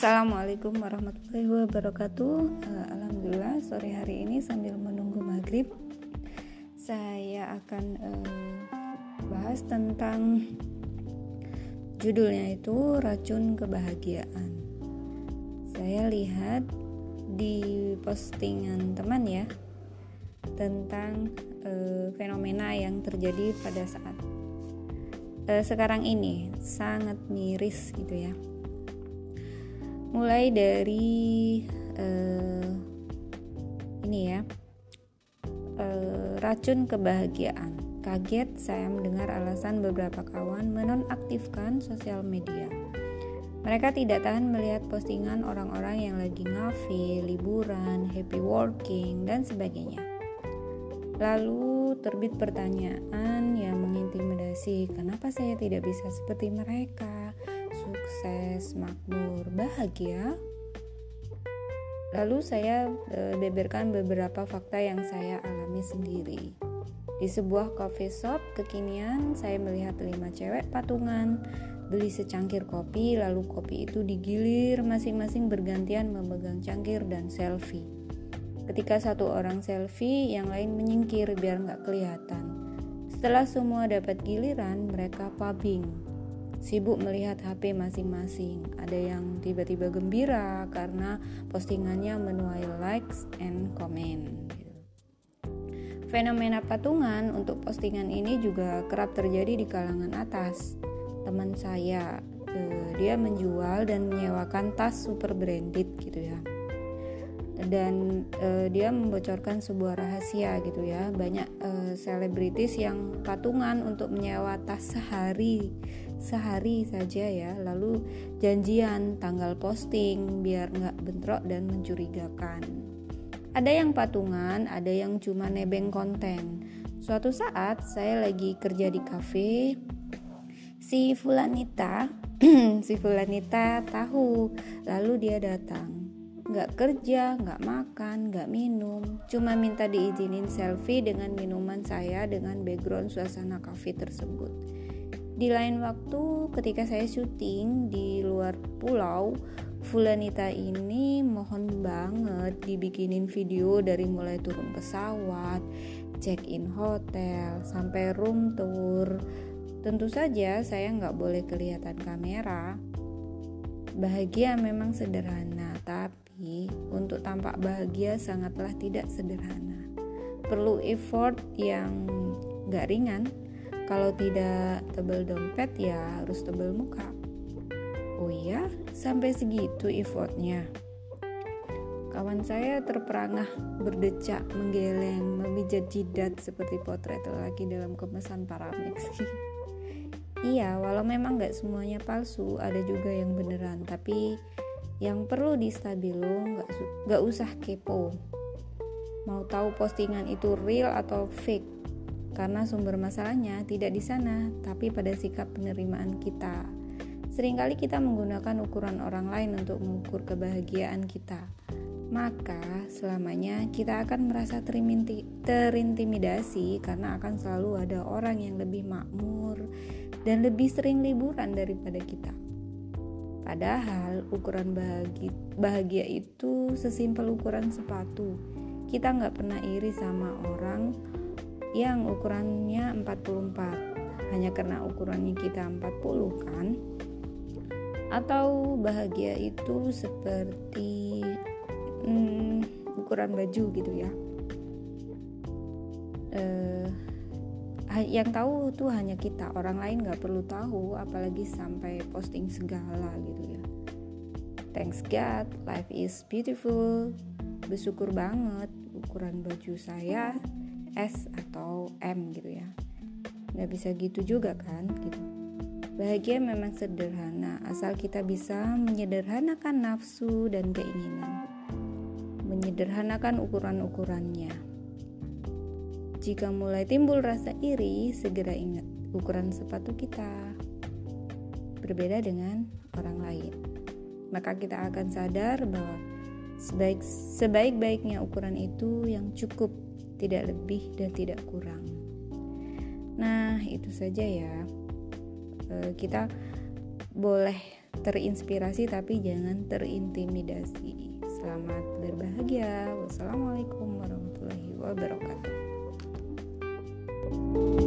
Assalamualaikum warahmatullahi wabarakatuh. Uh, Alhamdulillah sore hari ini sambil menunggu maghrib, saya akan uh, bahas tentang judulnya itu racun kebahagiaan. Saya lihat di postingan teman ya tentang uh, fenomena yang terjadi pada saat uh, sekarang ini sangat miris gitu ya mulai dari uh, ini ya uh, racun kebahagiaan. Kaget saya mendengar alasan beberapa kawan menonaktifkan sosial media. Mereka tidak tahan melihat postingan orang-orang yang lagi ngafe, liburan, happy working, dan sebagainya. Lalu terbit pertanyaan yang mengintimidasi, kenapa saya tidak bisa seperti mereka, sukses, makmur, bahagia? Lalu saya e, beberkan beberapa fakta yang saya alami sendiri. Di sebuah coffee shop kekinian, saya melihat lima cewek patungan beli secangkir kopi, lalu kopi itu digilir masing-masing bergantian memegang cangkir dan selfie. Ketika satu orang selfie, yang lain menyingkir biar nggak kelihatan. Setelah semua dapat giliran, mereka pubbing. Sibuk melihat HP masing-masing. Ada yang tiba-tiba gembira karena postingannya menuai likes and comment. Fenomena patungan untuk postingan ini juga kerap terjadi di kalangan atas. Teman saya, eh, dia menjual dan menyewakan tas super branded gitu ya dan uh, dia membocorkan sebuah rahasia gitu ya. Banyak eh, selebritis uh, yang patungan untuk menyewa tas sehari sehari saja ya. Lalu janjian tanggal posting biar nggak bentrok dan mencurigakan. Ada yang patungan ada yang cuma nebeng konten. Suatu saat saya lagi kerja di kafe si Fulanita si Fulanita tahu. Lalu dia datang nggak kerja, nggak makan, nggak minum, cuma minta diizinin selfie dengan minuman saya dengan background suasana kafe tersebut. Di lain waktu, ketika saya syuting di luar pulau, Fulanita ini mohon banget dibikinin video dari mulai turun pesawat, check-in hotel, sampai room tour. Tentu saja saya nggak boleh kelihatan kamera. Bahagia memang sederhana, tapi untuk tampak bahagia sangatlah tidak sederhana. Perlu effort yang gak ringan. Kalau tidak tebel dompet ya harus tebel muka. Oh iya, sampai segitu effortnya. Kawan saya terperangah berdecak, menggeleng, memijat jidat seperti potret lelaki dalam kemasan Paramex. iya, walau memang gak semuanya palsu, ada juga yang beneran, tapi yang perlu di stabilo nggak nggak usah kepo. Mau tahu postingan itu real atau fake. Karena sumber masalahnya tidak di sana tapi pada sikap penerimaan kita. Seringkali kita menggunakan ukuran orang lain untuk mengukur kebahagiaan kita. Maka selamanya kita akan merasa terintimidasi karena akan selalu ada orang yang lebih makmur dan lebih sering liburan daripada kita. Padahal ukuran bahagia, bahagia itu sesimpel ukuran sepatu. Kita nggak pernah iri sama orang yang ukurannya 44 hanya karena ukurannya kita 40 kan? Atau bahagia itu seperti hmm, ukuran baju gitu ya. Uh, yang tahu tuh hanya kita orang lain nggak perlu tahu apalagi sampai posting segala gitu ya. Thanks God life is beautiful. Bersyukur banget ukuran baju saya S atau M gitu ya. Nggak bisa gitu juga kan gitu. Bahagia memang sederhana asal kita bisa menyederhanakan nafsu dan keinginan. Menyederhanakan ukuran-ukurannya jika mulai timbul rasa iri, segera ingat ukuran sepatu kita berbeda dengan orang lain. Maka kita akan sadar bahwa sebaik sebaik-baiknya ukuran itu yang cukup, tidak lebih dan tidak kurang. Nah, itu saja ya. E, kita boleh terinspirasi tapi jangan terintimidasi. Selamat berbahagia. Wassalamualaikum warahmatullahi wabarakatuh. thank you